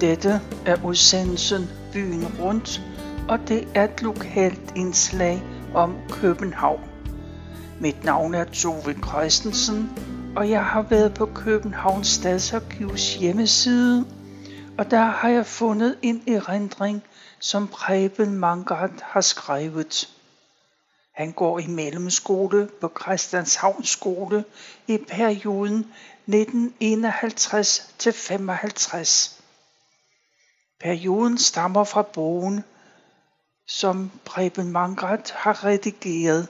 Dette er udsendelsen Byen Rundt, og det er et lokalt indslag om København. Mit navn er Tove Christensen, og jeg har været på Københavns Stadsarkivs hjemmeside, og der har jeg fundet en erindring, som Preben Mangard har skrevet. Han går i mellemskole på Christianshavns skole i perioden 1951 til 55. Perioden stammer fra bogen, som Preben Mangrat har redigeret.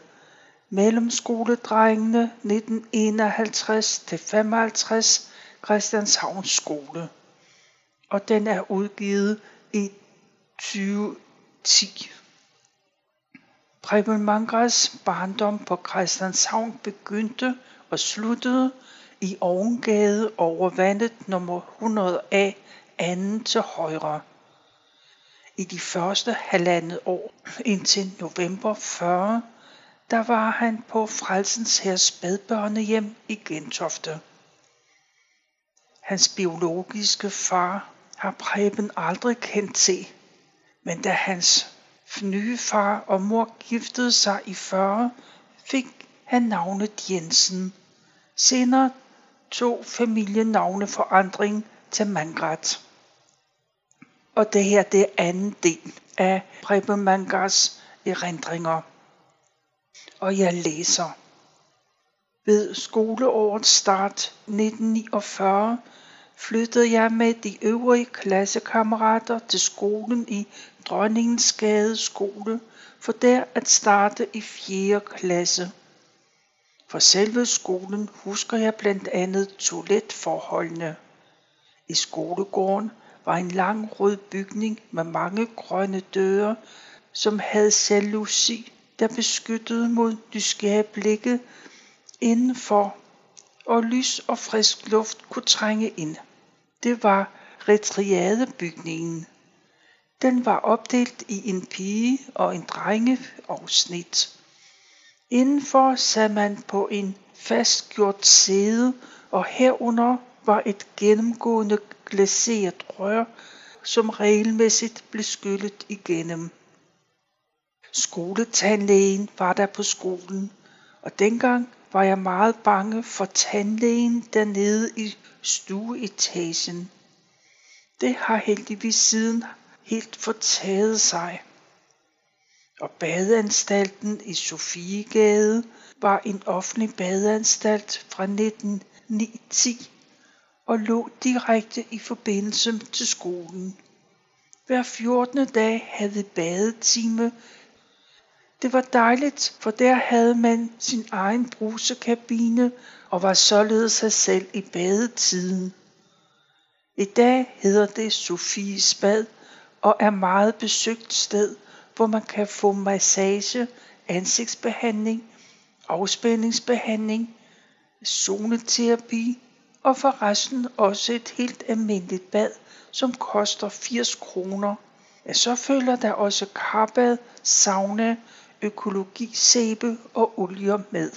Mellemskoledrengene 1951 til 55 Christianshavns skole. Og den er udgivet i 2010. Preben Mangrats barndom på Christianshavn begyndte og sluttede i Ovengade over vandet nummer 100A anden til højre. I de første halvandet år indtil november 40, der var han på Frelsens Hærs spædbørnehjem i Gentofte. Hans biologiske far har Preben aldrig kendt til, men da hans nye far og mor giftede sig i 40, fik han navnet Jensen. Senere tog familien forandring til Mangrat. Og det her det er anden del af Preben Mangas erindringer. Og jeg læser. Ved skoleårets start 1949 flyttede jeg med de øvrige klassekammerater til skolen i Dronningens Gade skole, for der at starte i 4. klasse. For selve skolen husker jeg blandt andet toiletforholdene. I skolegården var en lang rød bygning med mange grønne døre, som havde jalousi, der beskyttede mod nysgerrige blikke indenfor, og lys og frisk luft kunne trænge ind. Det var retriadebygningen. Den var opdelt i en pige og en drenge snit Indenfor sad man på en fastgjort sæde, og herunder var et gennemgående glaseret rør, som regelmæssigt blev skyllet igennem. Skoletandlægen var der på skolen, og dengang var jeg meget bange for tandlægen dernede i stueetagen. Det har heldigvis siden helt fortaget sig. Og badeanstalten i Sofiegade var en offentlig badeanstalt fra 1910 og lå direkte i forbindelse til skolen. Hver 14. dag havde badetime. Det var dejligt, for der havde man sin egen brusekabine og var således sig selv i badetiden. I dag hedder det Sofies Bad og er meget besøgt sted, hvor man kan få massage, ansigtsbehandling, afspændingsbehandling, zoneterapi og forresten også et helt almindeligt bad, som koster 80 kroner. Ja, så følger der også karbad, sauna, økologi, sæbe og olier med.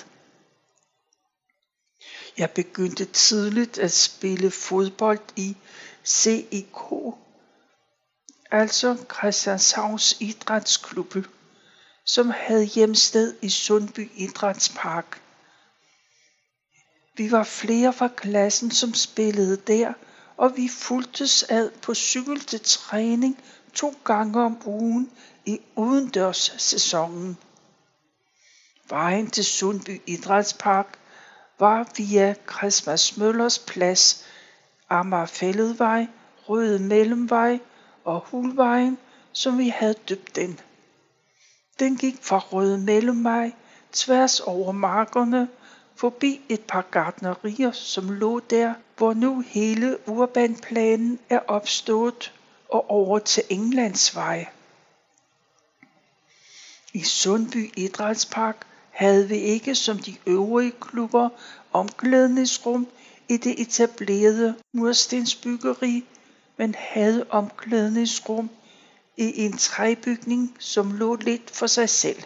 Jeg begyndte tidligt at spille fodbold i CIK, altså Christianshavns Idrætsklubbe, som havde hjemsted i Sundby Idrætspark. Vi var flere fra klassen, som spillede der, og vi fuldtes ad på cykel til træning to gange om ugen i udendørssæsonen. Vejen til Sundby Idrætspark var via Christmas Møllers Plads, Amagerfælledvej, Røde Mellemvej og Hulvejen, som vi havde døbt den. Den gik fra Røde Mellemvej tværs over markerne forbi et par gartnerier, som lå der, hvor nu hele urbanplanen er opstået og over til Englandsvej. I Sundby Idrætspark havde vi ikke som de øvrige klubber omklædningsrum i det etablerede murstensbyggeri, men havde omklædningsrum i en træbygning, som lå lidt for sig selv.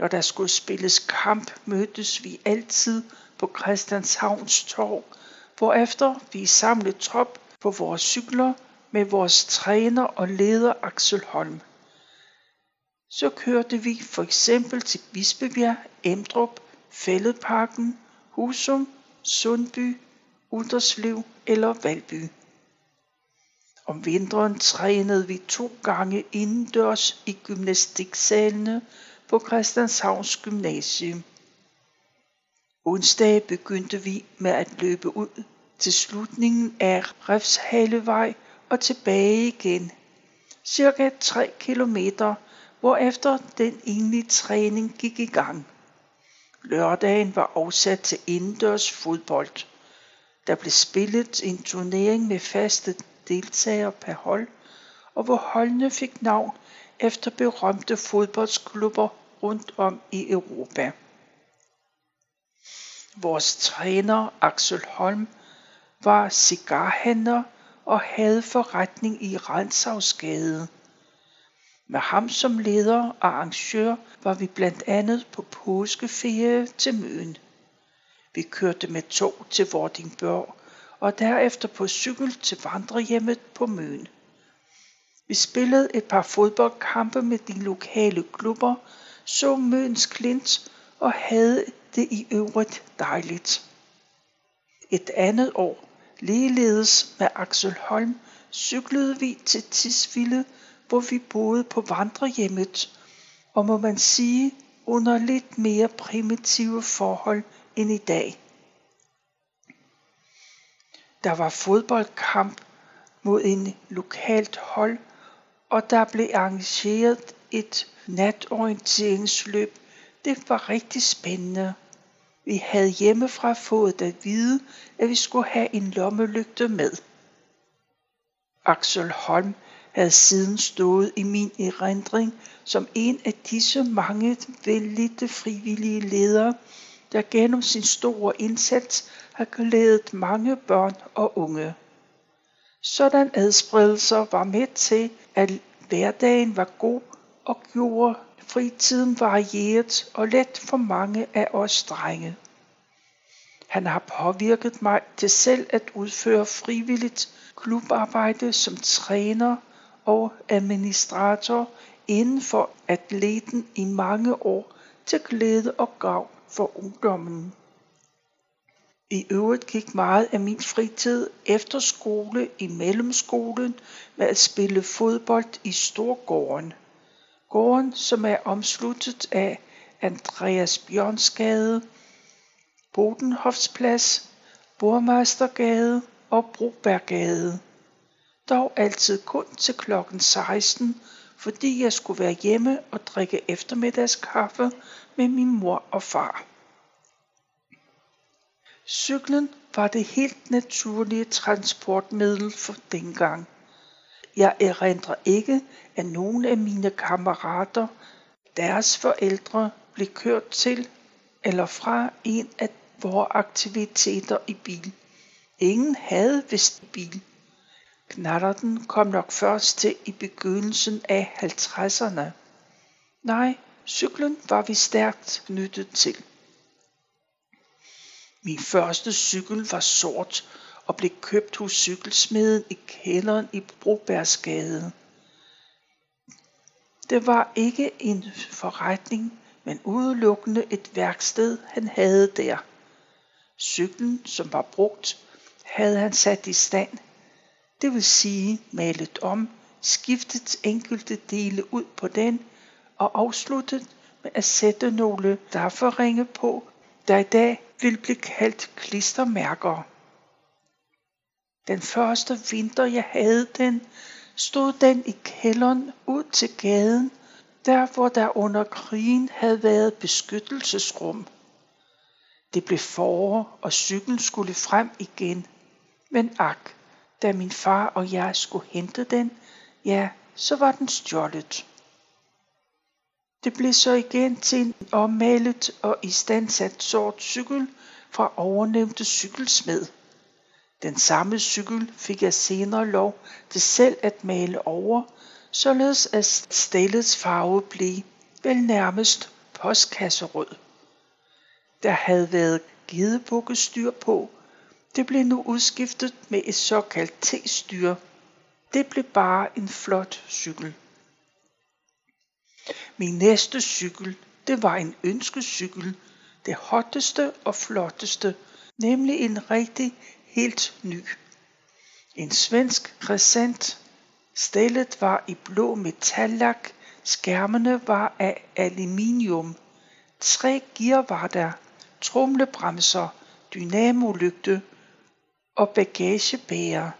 Når der skulle spilles kamp, mødtes vi altid på Christianshavns torv, hvorefter vi samlede trop på vores cykler med vores træner og leder Axel Holm. Så kørte vi for eksempel til Bispebjerg, Emdrup, Fælledparken, Husum, Sundby, Uderslev eller Valby. Om vinteren trænede vi to gange indendørs i gymnastiksalene på Christianshavns Gymnasium. Onsdag begyndte vi med at løbe ud til slutningen af Refshalevej og tilbage igen. Cirka 3 kilometer, hvorefter den egentlige træning gik i gang. Lørdagen var afsat til indendørs fodbold. Der blev spillet en turnering med faste deltagere per hold, og hvor holdene fik navn efter berømte fodboldsklubber rundt om i Europa. Vores træner Axel Holm var cigarhandler og havde forretning i Renshavsgade. Med ham som leder og arrangør var vi blandt andet på påskeferie til Møn. Vi kørte med tog til Vordingborg og derefter på cykel til vandrehjemmet på Møn. Vi spillede et par fodboldkampe med de lokale klubber, så Møns Klint og havde det i øvrigt dejligt. Et andet år, ligeledes med Axel Holm, cyklede vi til Tisvilde, hvor vi boede på vandrehjemmet, og må man sige under lidt mere primitive forhold end i dag. Der var fodboldkamp mod en lokalt hold, og der blev arrangeret et natorienteringsløb. Det var rigtig spændende. Vi havde hjemmefra fået at vide, at vi skulle have en lommelygte med. Axel Holm havde siden stået i min erindring som en af disse mange vellidte frivillige ledere, der gennem sin store indsats har glædet mange børn og unge. Sådan adspredelser var med til, at hverdagen var god og gjorde fritiden varieret og let for mange af os drenge. Han har påvirket mig til selv at udføre frivilligt klubarbejde som træner og administrator inden for atleten i mange år til glæde og gavn for ungdommen. I øvrigt gik meget af min fritid efter skole i mellemskolen med at spille fodbold i Storgården. Gården, som er omsluttet af Andreas Bjørnsgade, Bodenhofsplads, Borgmestergade og Broberggade. Dog altid kun til klokken 16, fordi jeg skulle være hjemme og drikke eftermiddagskaffe med min mor og far. Cyklen var det helt naturlige transportmiddel for dengang. Jeg erindrer ikke, at nogen af mine kammerater, deres forældre, blev kørt til eller fra en af vores aktiviteter i bil. Ingen havde vist bil. Knatterten kom nok først til i begyndelsen af 50'erne. Nej, cyklen var vi stærkt knyttet til. Min første cykel var sort og blev købt hos cykelsmeden i kælderen i Brobergsgade. Det var ikke en forretning, men udelukkende et værksted, han havde der. Cyklen, som var brugt, havde han sat i stand. Det vil sige malet om, skiftet enkelte dele ud på den og afsluttet med at sætte nogle dafferringe på, der i dag vil blive kaldt klistermærker. Den første vinter jeg havde den, stod den i kælderen ud til gaden, der hvor der under krigen havde været beskyttelsesrum. Det blev forår, og cyklen skulle frem igen. Men ak, da min far og jeg skulle hente den, ja, så var den stjålet. Det blev så igen til en ommalet og istandsat sort cykel fra overnævnte cykelsmed. Den samme cykel fik jeg senere lov til selv at male over, således at stellets farve blev vel nærmest postkasserød. Der havde været gedebukkestyr på, Det blev nu udskiftet med et såkaldt T-styr. Det blev bare en flot cykel. Min næste cykel, det var en ønskecykel. Det hotteste og flotteste, nemlig en rigtig helt ny. En svensk Crescent. Stillet var i blå metallak. Skærmene var af aluminium. Tre gear var der. Trumlebremser, dynamolygte og bagagebærer.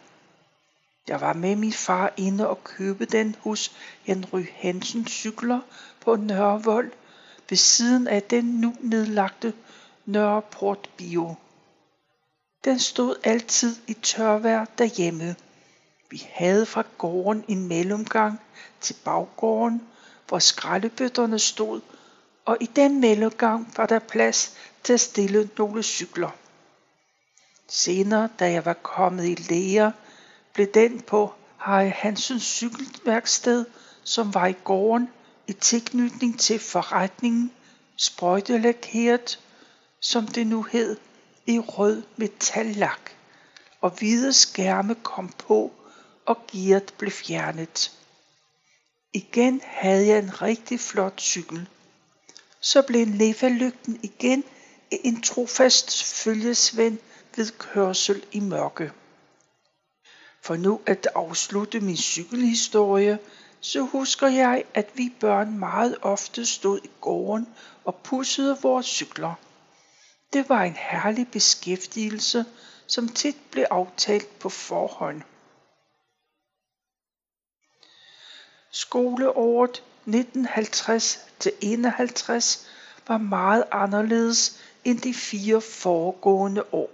Jeg var med min far inde og købe den hos Henry Hansen Cykler på Nørrevold ved siden af den nu nedlagte Nørreport Bio. Den stod altid i tørvejr derhjemme. Vi havde fra gården en mellemgang til baggården, hvor skraldebøtterne stod, og i den mellemgang var der plads til at stille nogle cykler. Senere, da jeg var kommet i læger, blev den på Harry Hansens cykelværksted, som var i gården i tilknytning til forretningen, sprøjtelakeret, som det nu hed, i rød metallak, og hvide skærme kom på, og gearet blev fjernet. Igen havde jeg en rigtig flot cykel. Så blev lefalygten igen en trofast følgesvend ved kørsel i mørke. For nu at afslutte min cykelhistorie, så husker jeg, at vi børn meget ofte stod i gården og pussede vores cykler. Det var en herlig beskæftigelse, som tit blev aftalt på forhånd. Skoleåret 1950 til 51 var meget anderledes end de fire foregående år.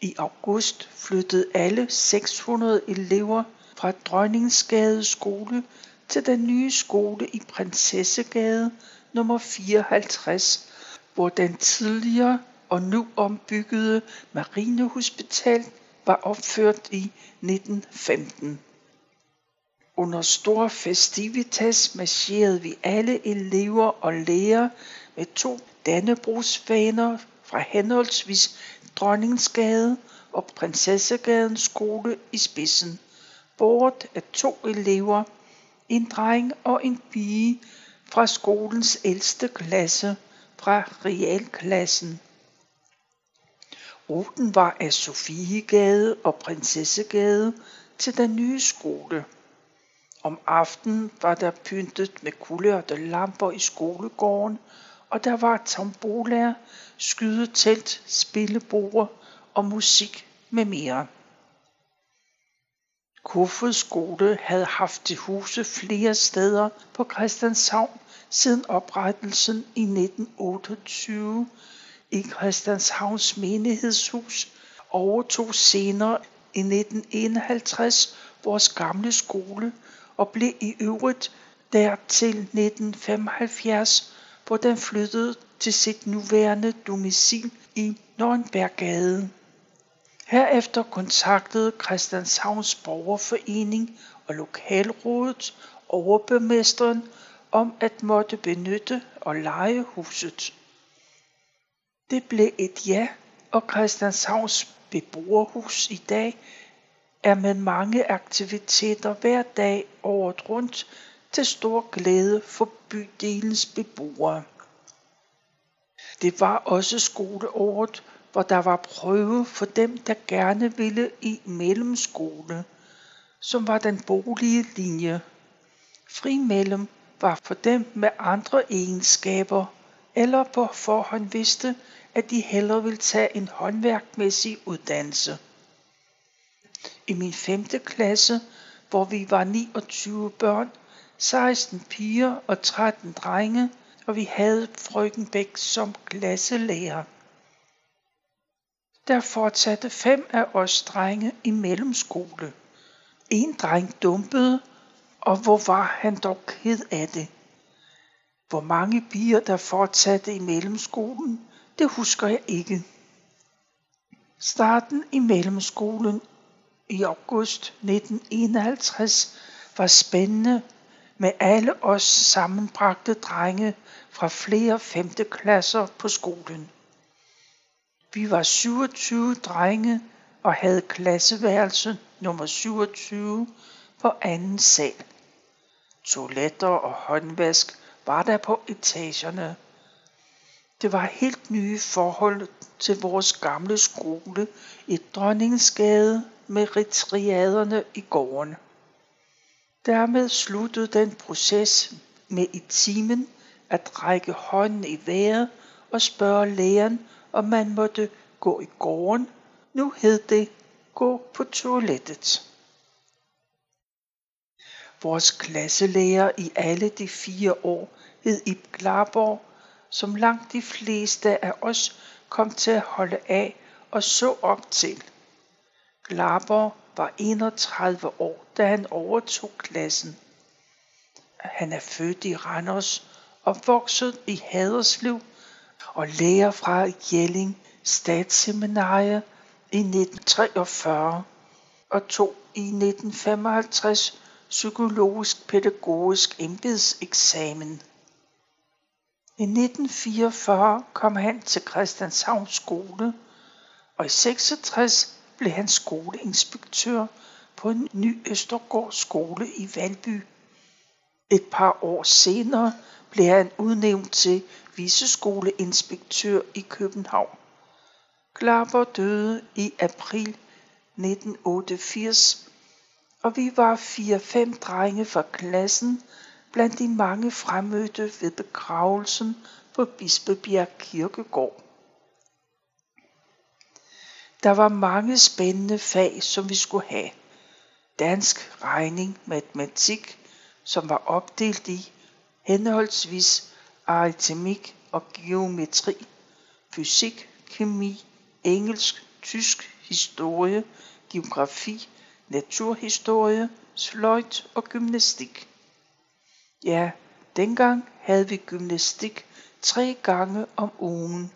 I august flyttede alle 600 elever fra Dronningsgade skole til den nye skole i Prinsessegade nummer 54, hvor den tidligere og nu ombyggede Marinehospital var opført i 1915. Under stor festivitas marcherede vi alle elever og lærere med to dannebrugsfaner fra henholdsvis Dronningsgade og Prinsessegadens skole i spidsen, båret af to elever, en dreng og en pige fra skolens ældste klasse fra realklassen. Ruten var af Sofiegade og Prinsessegade til den nye skole. Om aftenen var der pyntet med kulørte lamper i skolegården, og der var tombolaer, skydetelt, spillebord og musik med mere. Kofods skole havde haft til huse flere steder på Christianshavn siden oprettelsen i 1928 i Christianshavns menighedshus overtog senere i 1951 vores gamle skole og blev i øvrigt dertil 1975, hvor den flyttede til sit nuværende domicil i Nørnberggade. Herefter kontaktede Christianshavns Borgerforening og lokalrådet overbemesteren om at måtte benytte og lege huset. Det blev et ja, og Christianshavns beboerhus i dag er med mange aktiviteter hver dag året rundt til stor glæde for bydelens beboere. Det var også skoleåret, hvor der var prøve for dem, der gerne ville i mellemskole, som var den bolige linje. Fri mellem var for dem med andre egenskaber, eller på forhånd vidste, at de hellere ville tage en håndværkmæssig uddannelse. I min femte klasse, hvor vi var 29 børn, 16 piger og 13 drenge, og vi havde frøken Bæk som klasselærer. Der fortsatte fem af os drenge i mellemskole. En dreng dumpede, og hvor var han dog ked af det. Hvor mange bier, der fortsatte i mellemskolen, det husker jeg ikke. Starten i mellemskolen i august 1951 var spændende med alle os sammenbragte drenge fra flere femte klasser på skolen. Vi var 27 drenge og havde klasseværelse nummer 27 på anden sal. Toiletter og håndvask var der på etagerne. Det var helt nye forhold til vores gamle skole i Dronningsgade med retriaderne i gården. Dermed sluttede den proces med i timen at række hånden i vejret og spørge læreren, om man måtte gå i gården. Nu hed det gå på toilettet. Vores klasselærer i alle de fire år hed Ib Glarborg, som langt de fleste af os kom til at holde af og så op til. Glarborg var 31 år, da han overtog klassen. Han er født i Randers, opvokset i Haderslev og lærer fra Jelling Statsseminarie i 1943 og tog i 1955 psykologisk pædagogisk embedseksamen. I 1944 kom han til Christianshavn skole, og i 66 blev han skoleinspektør på en ny Østergård skole i Valby. Et par år senere blev han udnævnt til viceskoleinspektør i København. Klapper døde i april 1988, og vi var fire-fem drenge fra klassen blandt de mange fremmødte ved begravelsen på Bispebjerg Kirkegård. Der var mange spændende fag, som vi skulle have. Dansk, regning, matematik, som var opdelt i henholdsvis aritmik og geometri, fysik, kemi, engelsk, tysk, historie, geografi, naturhistorie, sløjt og gymnastik. Ja, dengang havde vi gymnastik tre gange om ugen.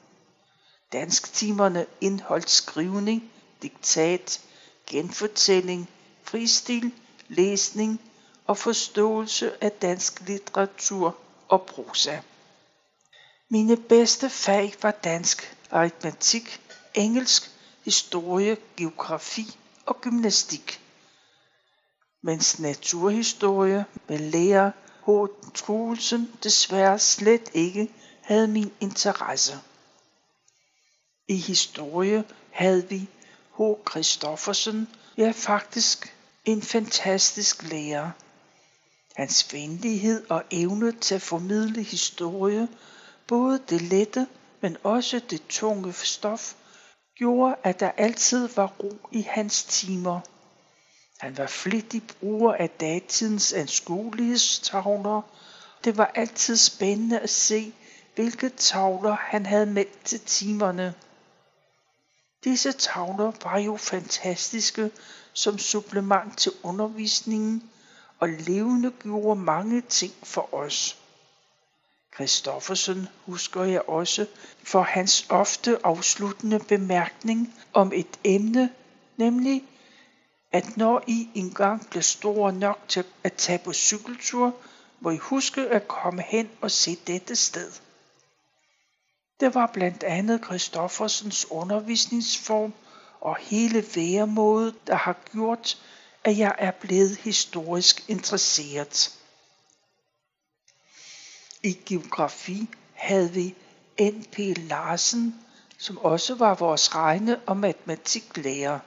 Dansktimerne indholdt skrivning, diktat, genfortælling, fristil, læsning og forståelse af dansk litteratur og prosa. Mine bedste fag var dansk, aritmetik, engelsk, historie, geografi og gymnastik. Mens naturhistorie med lærer H. Troelsen desværre slet ikke havde min interesse. I historie havde vi H. Christoffersen, ja faktisk en fantastisk lærer. Hans venlighed og evne til at formidle historie, både det lette, men også det tunge stof, gjorde, at der altid var ro i hans timer. Han var flittig bruger af datidens anskuelighedstavler. Det var altid spændende at se, hvilke tavler han havde meldt til timerne. Disse tavler var jo fantastiske som supplement til undervisningen og levende gjorde mange ting for os. Christoffersen husker jeg også for hans ofte afsluttende bemærkning om et emne, nemlig at når I engang bliver store nok til at tage på cykeltur, må I huske at komme hen og se dette sted. Det var blandt andet Christoffersens undervisningsform og hele væremåde, der har gjort, at jeg er blevet historisk interesseret. I geografi havde vi N.P. Larsen, som også var vores regne- og matematiklærer.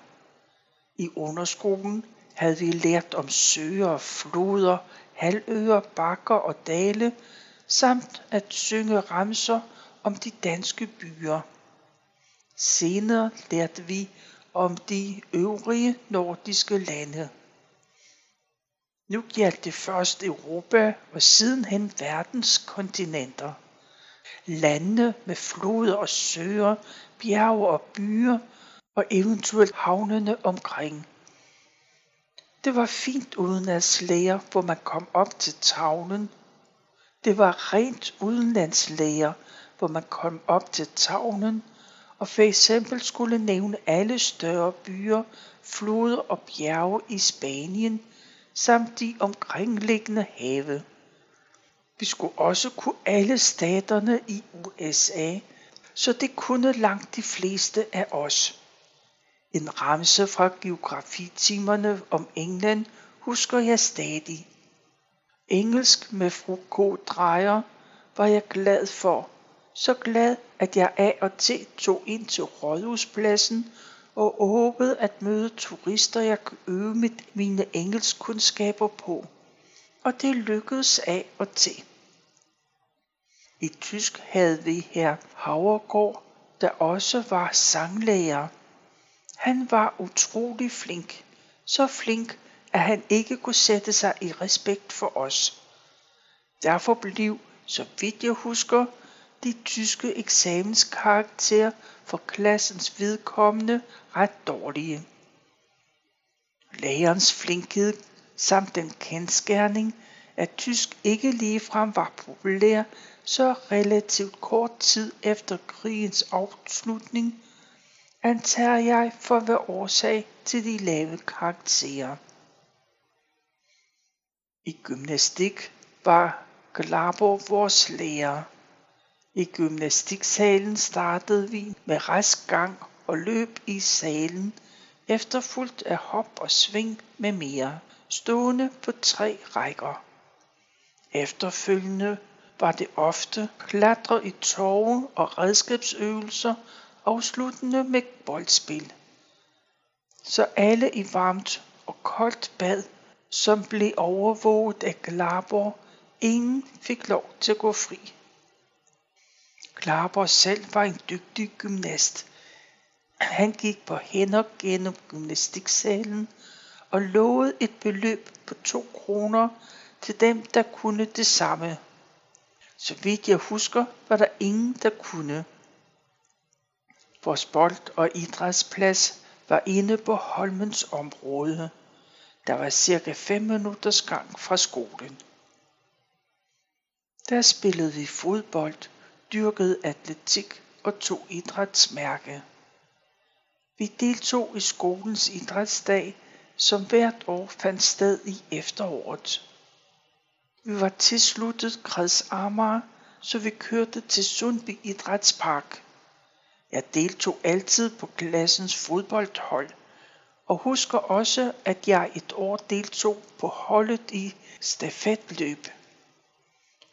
I underskolen havde vi lært om søer, floder, halvøer, bakker og dale, samt at synge ramser om de danske byer. Senere lærte vi om de øvrige nordiske lande. Nu gjaldt det først Europa og sidenhen verdens kontinenter. Lande med floder og søer, bjerge og byer og eventuelt havnene omkring. Det var fint udenlandslæger, hvor man kom op til tavlen. Det var rent udenlandslæger, hvor man kom op til tavlen og for eksempel skulle nævne alle større byer, floder og bjerge i Spanien samt de omkringliggende have. Vi skulle også kunne alle staterne i USA, så det kunne langt de fleste af os. En ramse fra geografitimerne om England husker jeg stadig. Engelsk med fru K. Drejer var jeg glad for. Så glad, at jeg af og til tog ind til rådhuspladsen og håbede at møde turister, jeg kunne øve mit, mine engelskkundskaber på. Og det lykkedes af og til. I tysk havde vi her Havergaard, der også var sanglærer. Han var utrolig flink. Så flink, at han ikke kunne sætte sig i respekt for os. Derfor blev, så vidt jeg husker, de tyske eksamenskarakterer for klassens vedkommende ret dårlige. Lærerens flinkhed samt den kendskærning, at tysk ikke ligefrem var populær, så relativt kort tid efter krigens afslutning, antager jeg for at være årsag til de lave karakterer. I gymnastik var Glabo vores lærer. I gymnastiksalen startede vi med rask gang og løb i salen, efterfulgt af hop og sving med mere, stående på tre rækker. Efterfølgende var det ofte klatre i torve og redskabsøvelser, afsluttende med boldspil. Så alle i varmt og koldt bad, som blev overvåget af Glabor, ingen fik lov til at gå fri. Glabor selv var en dygtig gymnast. Han gik på hænder gennem gymnastiksalen og lovede et beløb på to kroner til dem, der kunne det samme. Så vidt jeg husker, var der ingen, der kunne. Vores bold- og idrætsplads var inde på Holmens område. Der var cirka 5 minutters gang fra skolen. Der spillede vi fodbold, dyrkede atletik og tog idrætsmærke. Vi deltog i skolens idrætsdag, som hvert år fandt sted i efteråret. Vi var tilsluttet Kreds Amager, så vi kørte til Sundby Idrætspark. Jeg deltog altid på klassens fodboldhold, og husker også, at jeg et år deltog på holdet i stafetløb.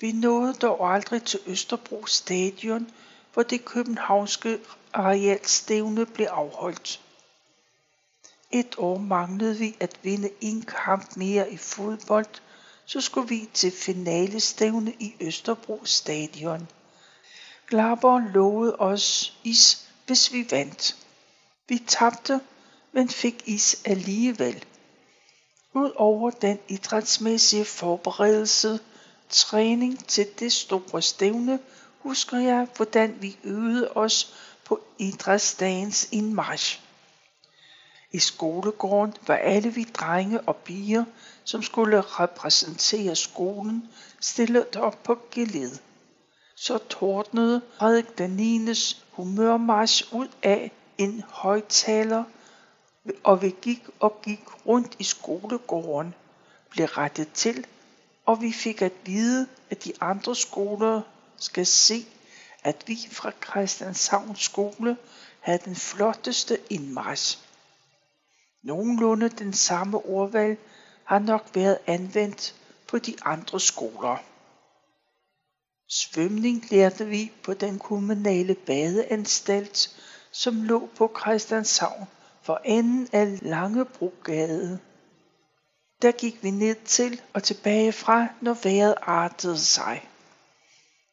Vi nåede dog aldrig til Østerbro Stadion, hvor det københavnske arealstævne blev afholdt. Et år manglede vi at vinde en kamp mere i fodbold, så skulle vi til finalestævne i Østerbro Stadion. Glaber lovede os is, hvis vi vandt. Vi tabte, men fik is alligevel. Udover den idrætsmæssige forberedelse, træning til det store stævne, husker jeg, hvordan vi øvede os på idrætsdagens indmarsch. I skolegården var alle vi drenge og piger, som skulle repræsentere skolen, stillet op på geled. Så tordnede Frederik den 9. humørmarsch ud af en højtaler, og vi gik og gik rundt i skolegården, blev rettet til, og vi fik at vide, at de andre skoler skal se, at vi fra Christianshavn skole havde den flotteste indmarsch. Nogenlunde den samme ordvalg har nok været anvendt på de andre skoler. Svømning lærte vi på den kommunale badeanstalt, som lå på Christianshavn for enden af Langebrogade. Der gik vi ned til og tilbage fra, når vejret artede sig.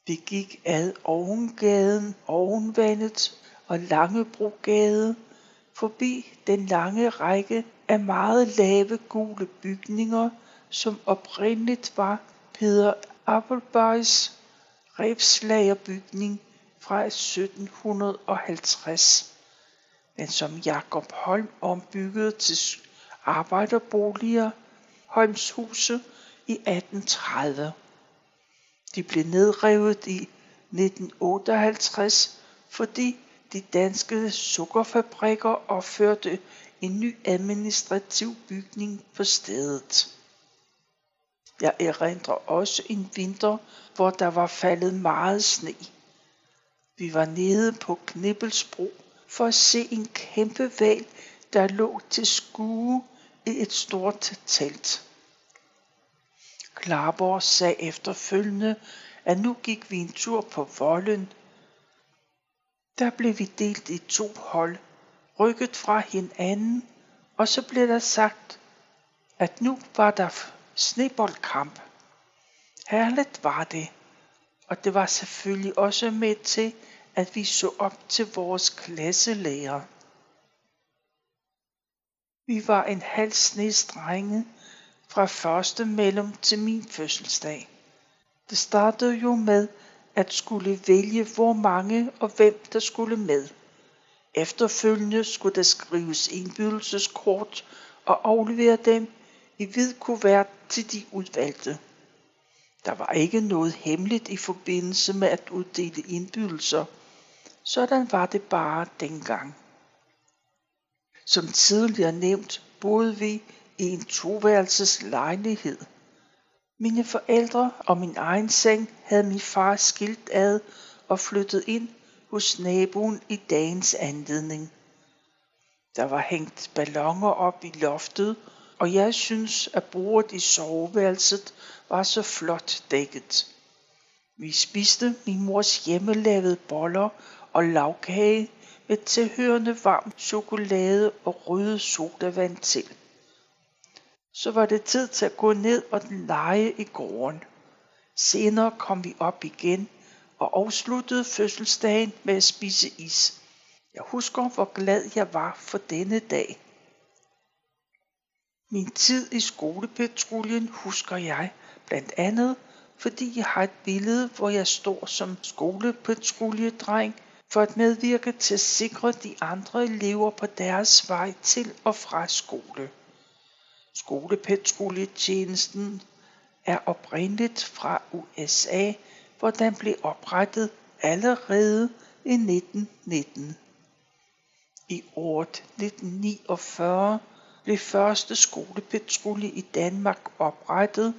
Vi gik ad Ovengaden, Ovenvandet og Langebrogade, forbi den lange række af meget lave gule bygninger, som oprindeligt var Peter Applebys rebslagerbygning fra 1750, men som Jakob Holm ombyggede til arbejderboliger, Holmshuse i 1830. De blev nedrevet i 1958, fordi de danske sukkerfabrikker opførte en ny administrativ bygning på stedet. Jeg erindrer også en vinter, hvor der var faldet meget sne. Vi var nede på Knibbelsbro for at se en kæmpe val, der lå til skue i et stort telt. Klarborg sagde efterfølgende, at nu gik vi en tur på volden. Der blev vi delt i to hold, rykket fra hinanden, og så blev der sagt, at nu var der sneboldkamp. Herligt var det, og det var selvfølgelig også med til, at vi så op til vores klasselærer. Vi var en halv snes drenge fra første mellem til min fødselsdag. Det startede jo med at skulle vælge hvor mange og hvem der skulle med. Efterfølgende skulle der skrives indbydelseskort og aflevere dem i hvid kuvert til de udvalgte. Der var ikke noget hemmeligt i forbindelse med at uddele indbydelser. Sådan var det bare dengang. Som tidligere nævnt boede vi i en toværelses lejlighed. Mine forældre og min egen seng havde min far skilt ad og flyttet ind hos naboen i dagens anledning. Der var hængt ballonger op i loftet, og jeg synes, at bordet i soveværelset var så flot dækket. Vi spiste min mors hjemmelavede boller og lavkage med tilhørende varm chokolade og røde sodavand til. Så var det tid til at gå ned og lege i gården. Senere kom vi op igen og afsluttede fødselsdagen med at spise is. Jeg husker, hvor glad jeg var for denne dag. Min tid i skolepatruljen husker jeg blandt andet, fordi jeg har et billede, hvor jeg står som skolepatruljedreng for at medvirke til at sikre de andre elever på deres vej til og fra skole. Skolepatruljetjenesten er oprindeligt fra USA, hvor den blev oprettet allerede i 1919. I året 1949 blev første skolepatrulje i Danmark oprettet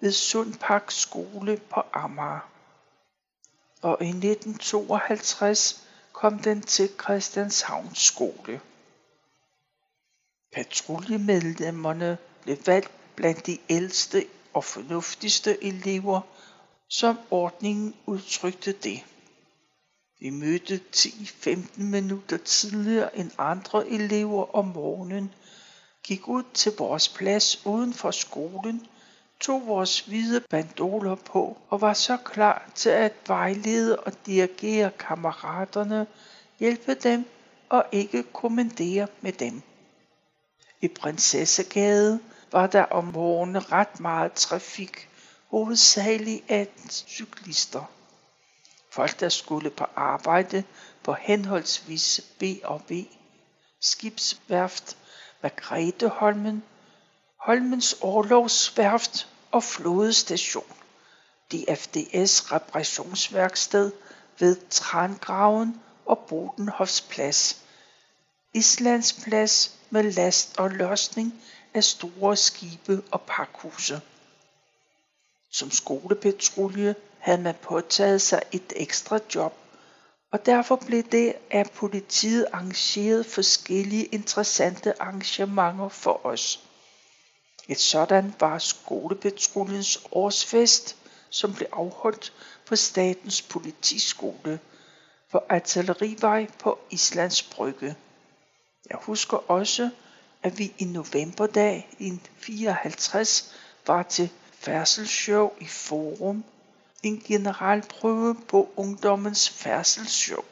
ved Sundpark skole på Amager. Og i 1952 kom den til Christianshavns skole. Patruljemedlemmerne blev valgt blandt de ældste og fornuftigste elever, som ordningen udtrykte det. Vi mødte 10-15 minutter tidligere end andre elever om morgenen, gik ud til vores plads uden for skolen, tog vores hvide bandoler på og var så klar til at vejlede og dirigere kammeraterne, hjælpe dem og ikke kommandere med dem. I Prinsessegade var der om morgenen ret meget trafik, hovedsageligt af cyklister. Folk, der skulle på arbejde på henholdsvis B og B, skibsværft, Margretheholmen Holmens Orlogsværft og Flådestation, DFDS reparationsværksted ved Trangraven og Bodenhofs Plads, Islands Plads med last og løsning af store skibe og pakhuse. Som skolepatrulje havde man påtaget sig et ekstra job, og derfor blev det af politiet arrangeret forskellige interessante arrangementer for os. Et sådan var skolepatruljens årsfest, som blev afholdt på Statens Politiskole på Artillerivej på Islands Brygge. Jeg husker også, at vi i novemberdag i 54 var til færdselsshow i Forum, en generalprøve på ungdommens færdselsshow.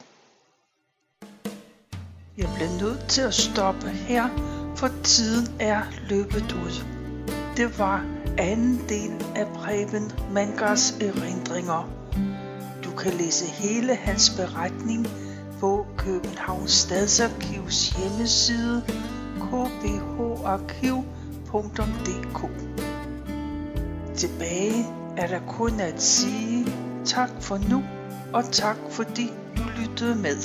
Jeg bliver nødt til at stoppe her, for tiden er løbet ud. Det var anden del af Preben Mangars erindringer. Du kan læse hele hans beretning på Københavns Stadsarkivs hjemmeside kbharkiv.dk. Tilbage er der kun at sige tak for nu, og tak fordi du lyttede med.